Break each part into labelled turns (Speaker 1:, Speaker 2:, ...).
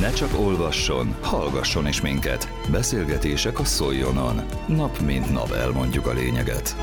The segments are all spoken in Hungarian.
Speaker 1: Ne csak olvasson, hallgasson is minket. Beszélgetések a Szoljonon. Nap mint nap elmondjuk a lényeget.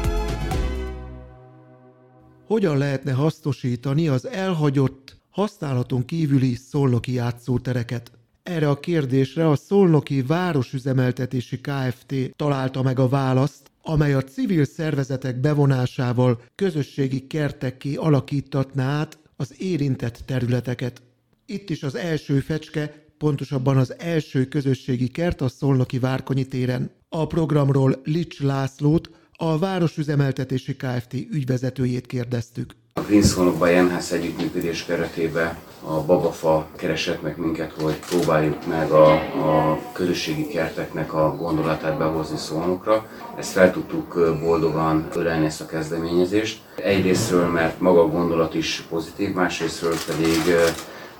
Speaker 2: Hogyan lehetne hasznosítani az elhagyott, használaton kívüli szolnoki játszótereket? Erre a kérdésre a Szolnoki Városüzemeltetési Kft. találta meg a választ, amely a civil szervezetek bevonásával közösségi kertekké alakítatná át az érintett területeket. Itt is az első fecske, pontosabban az első közösségi kert a Szolnoki Várkonyi téren. A programról Lics Lászlót, a Városüzemeltetési Kft. ügyvezetőjét kérdeztük.
Speaker 3: A Green Szolnokban Jenhász együttműködés keretében a Babafa keresett meg minket, hogy próbáljuk meg a, a közösségi kerteknek a gondolatát behozni Szolnokra. Ezt fel tudtuk boldogan ölelni ezt a kezdeményezést. Egyrésztről, mert maga a gondolat is pozitív, másrésztről pedig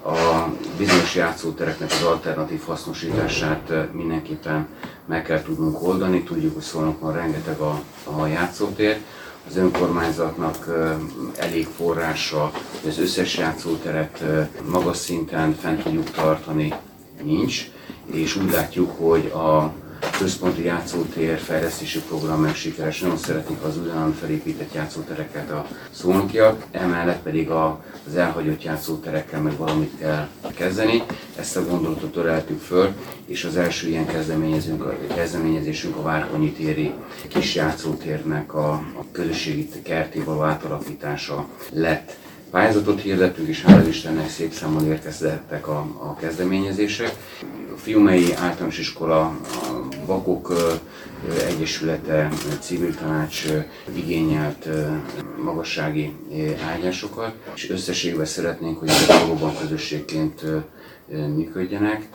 Speaker 3: a bizonyos játszótereknek az alternatív hasznosítását mindenképpen meg kell tudnunk oldani. Tudjuk, hogy Szolnokon rengeteg a, a játszótér, az önkormányzatnak elég forrása, hogy az összes játszóteret magas szinten fent tudjuk tartani, nincs, és úgy látjuk, hogy a központi játszótér fejlesztési program meg sikeres. Nagyon szeretik az újonnan felépített játszótereket a szónokiak, emellett pedig a, az elhagyott játszóterekkel meg valamit kell kezdeni. Ezt a gondolatot töreltük föl, és az első ilyen kezdeményezésünk a, kezdeményezésünk a Várkonyi téri kis játszótérnek a, a közösségi kertéval átalakítása lett pályázatot hirdettünk, és hála Istennek szép számon érkeztek a, a kezdeményezések. A Fiumei Általános Iskola, a Vakok Egyesülete, Civil Tanács igényelt magassági ágyásokat, és összességben szeretnénk, hogy ezek valóban közösségként működjenek.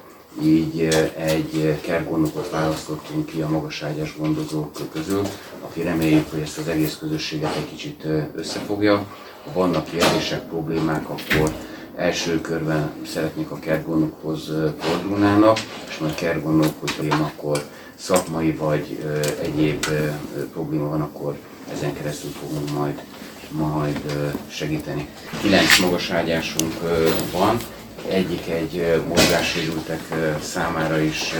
Speaker 3: Így egy kergondokot választottunk ki a magaságyás gondozók közül, aki reméljük, hogy ezt az egész közösséget egy kicsit összefogja. Ha vannak kérdések, problémák, akkor első körben szeretnék a kertgondokhoz fordulnának, és majd kertgondok, hogyha én akkor szakmai vagy egyéb probléma van, akkor ezen keresztül fogunk majd, majd segíteni. Kilenc magaságyásunk van, egyik egy mozgássérültek számára is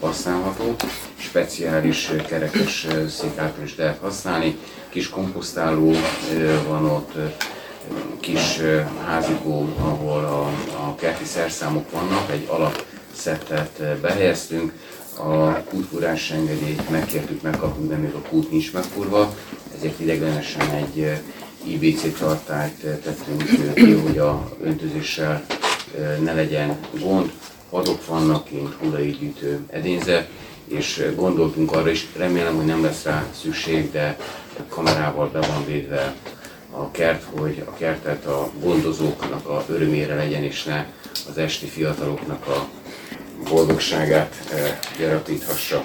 Speaker 3: használható, speciális kerekes szék által is lehet használni, kis komposztáló van ott, kis házikó, ahol a, a kerti szerszámok vannak, egy alakszettet behelyeztünk, a kútfúrás engedélyt megkértük, megkapunk, de még a kút nincs megfúrva, ezért ideglenesen egy IBC tartályt tettünk ki, hogy a öntözéssel ne legyen gond. Adok vannak kint hullaidgyűjtő edényzet, és gondoltunk arra is, remélem, hogy nem lesz rá szükség, de kamerával be van védve a kert, hogy a kertet a gondozóknak a örömére legyen, és ne az esti fiataloknak a boldogságát gyarapíthassa.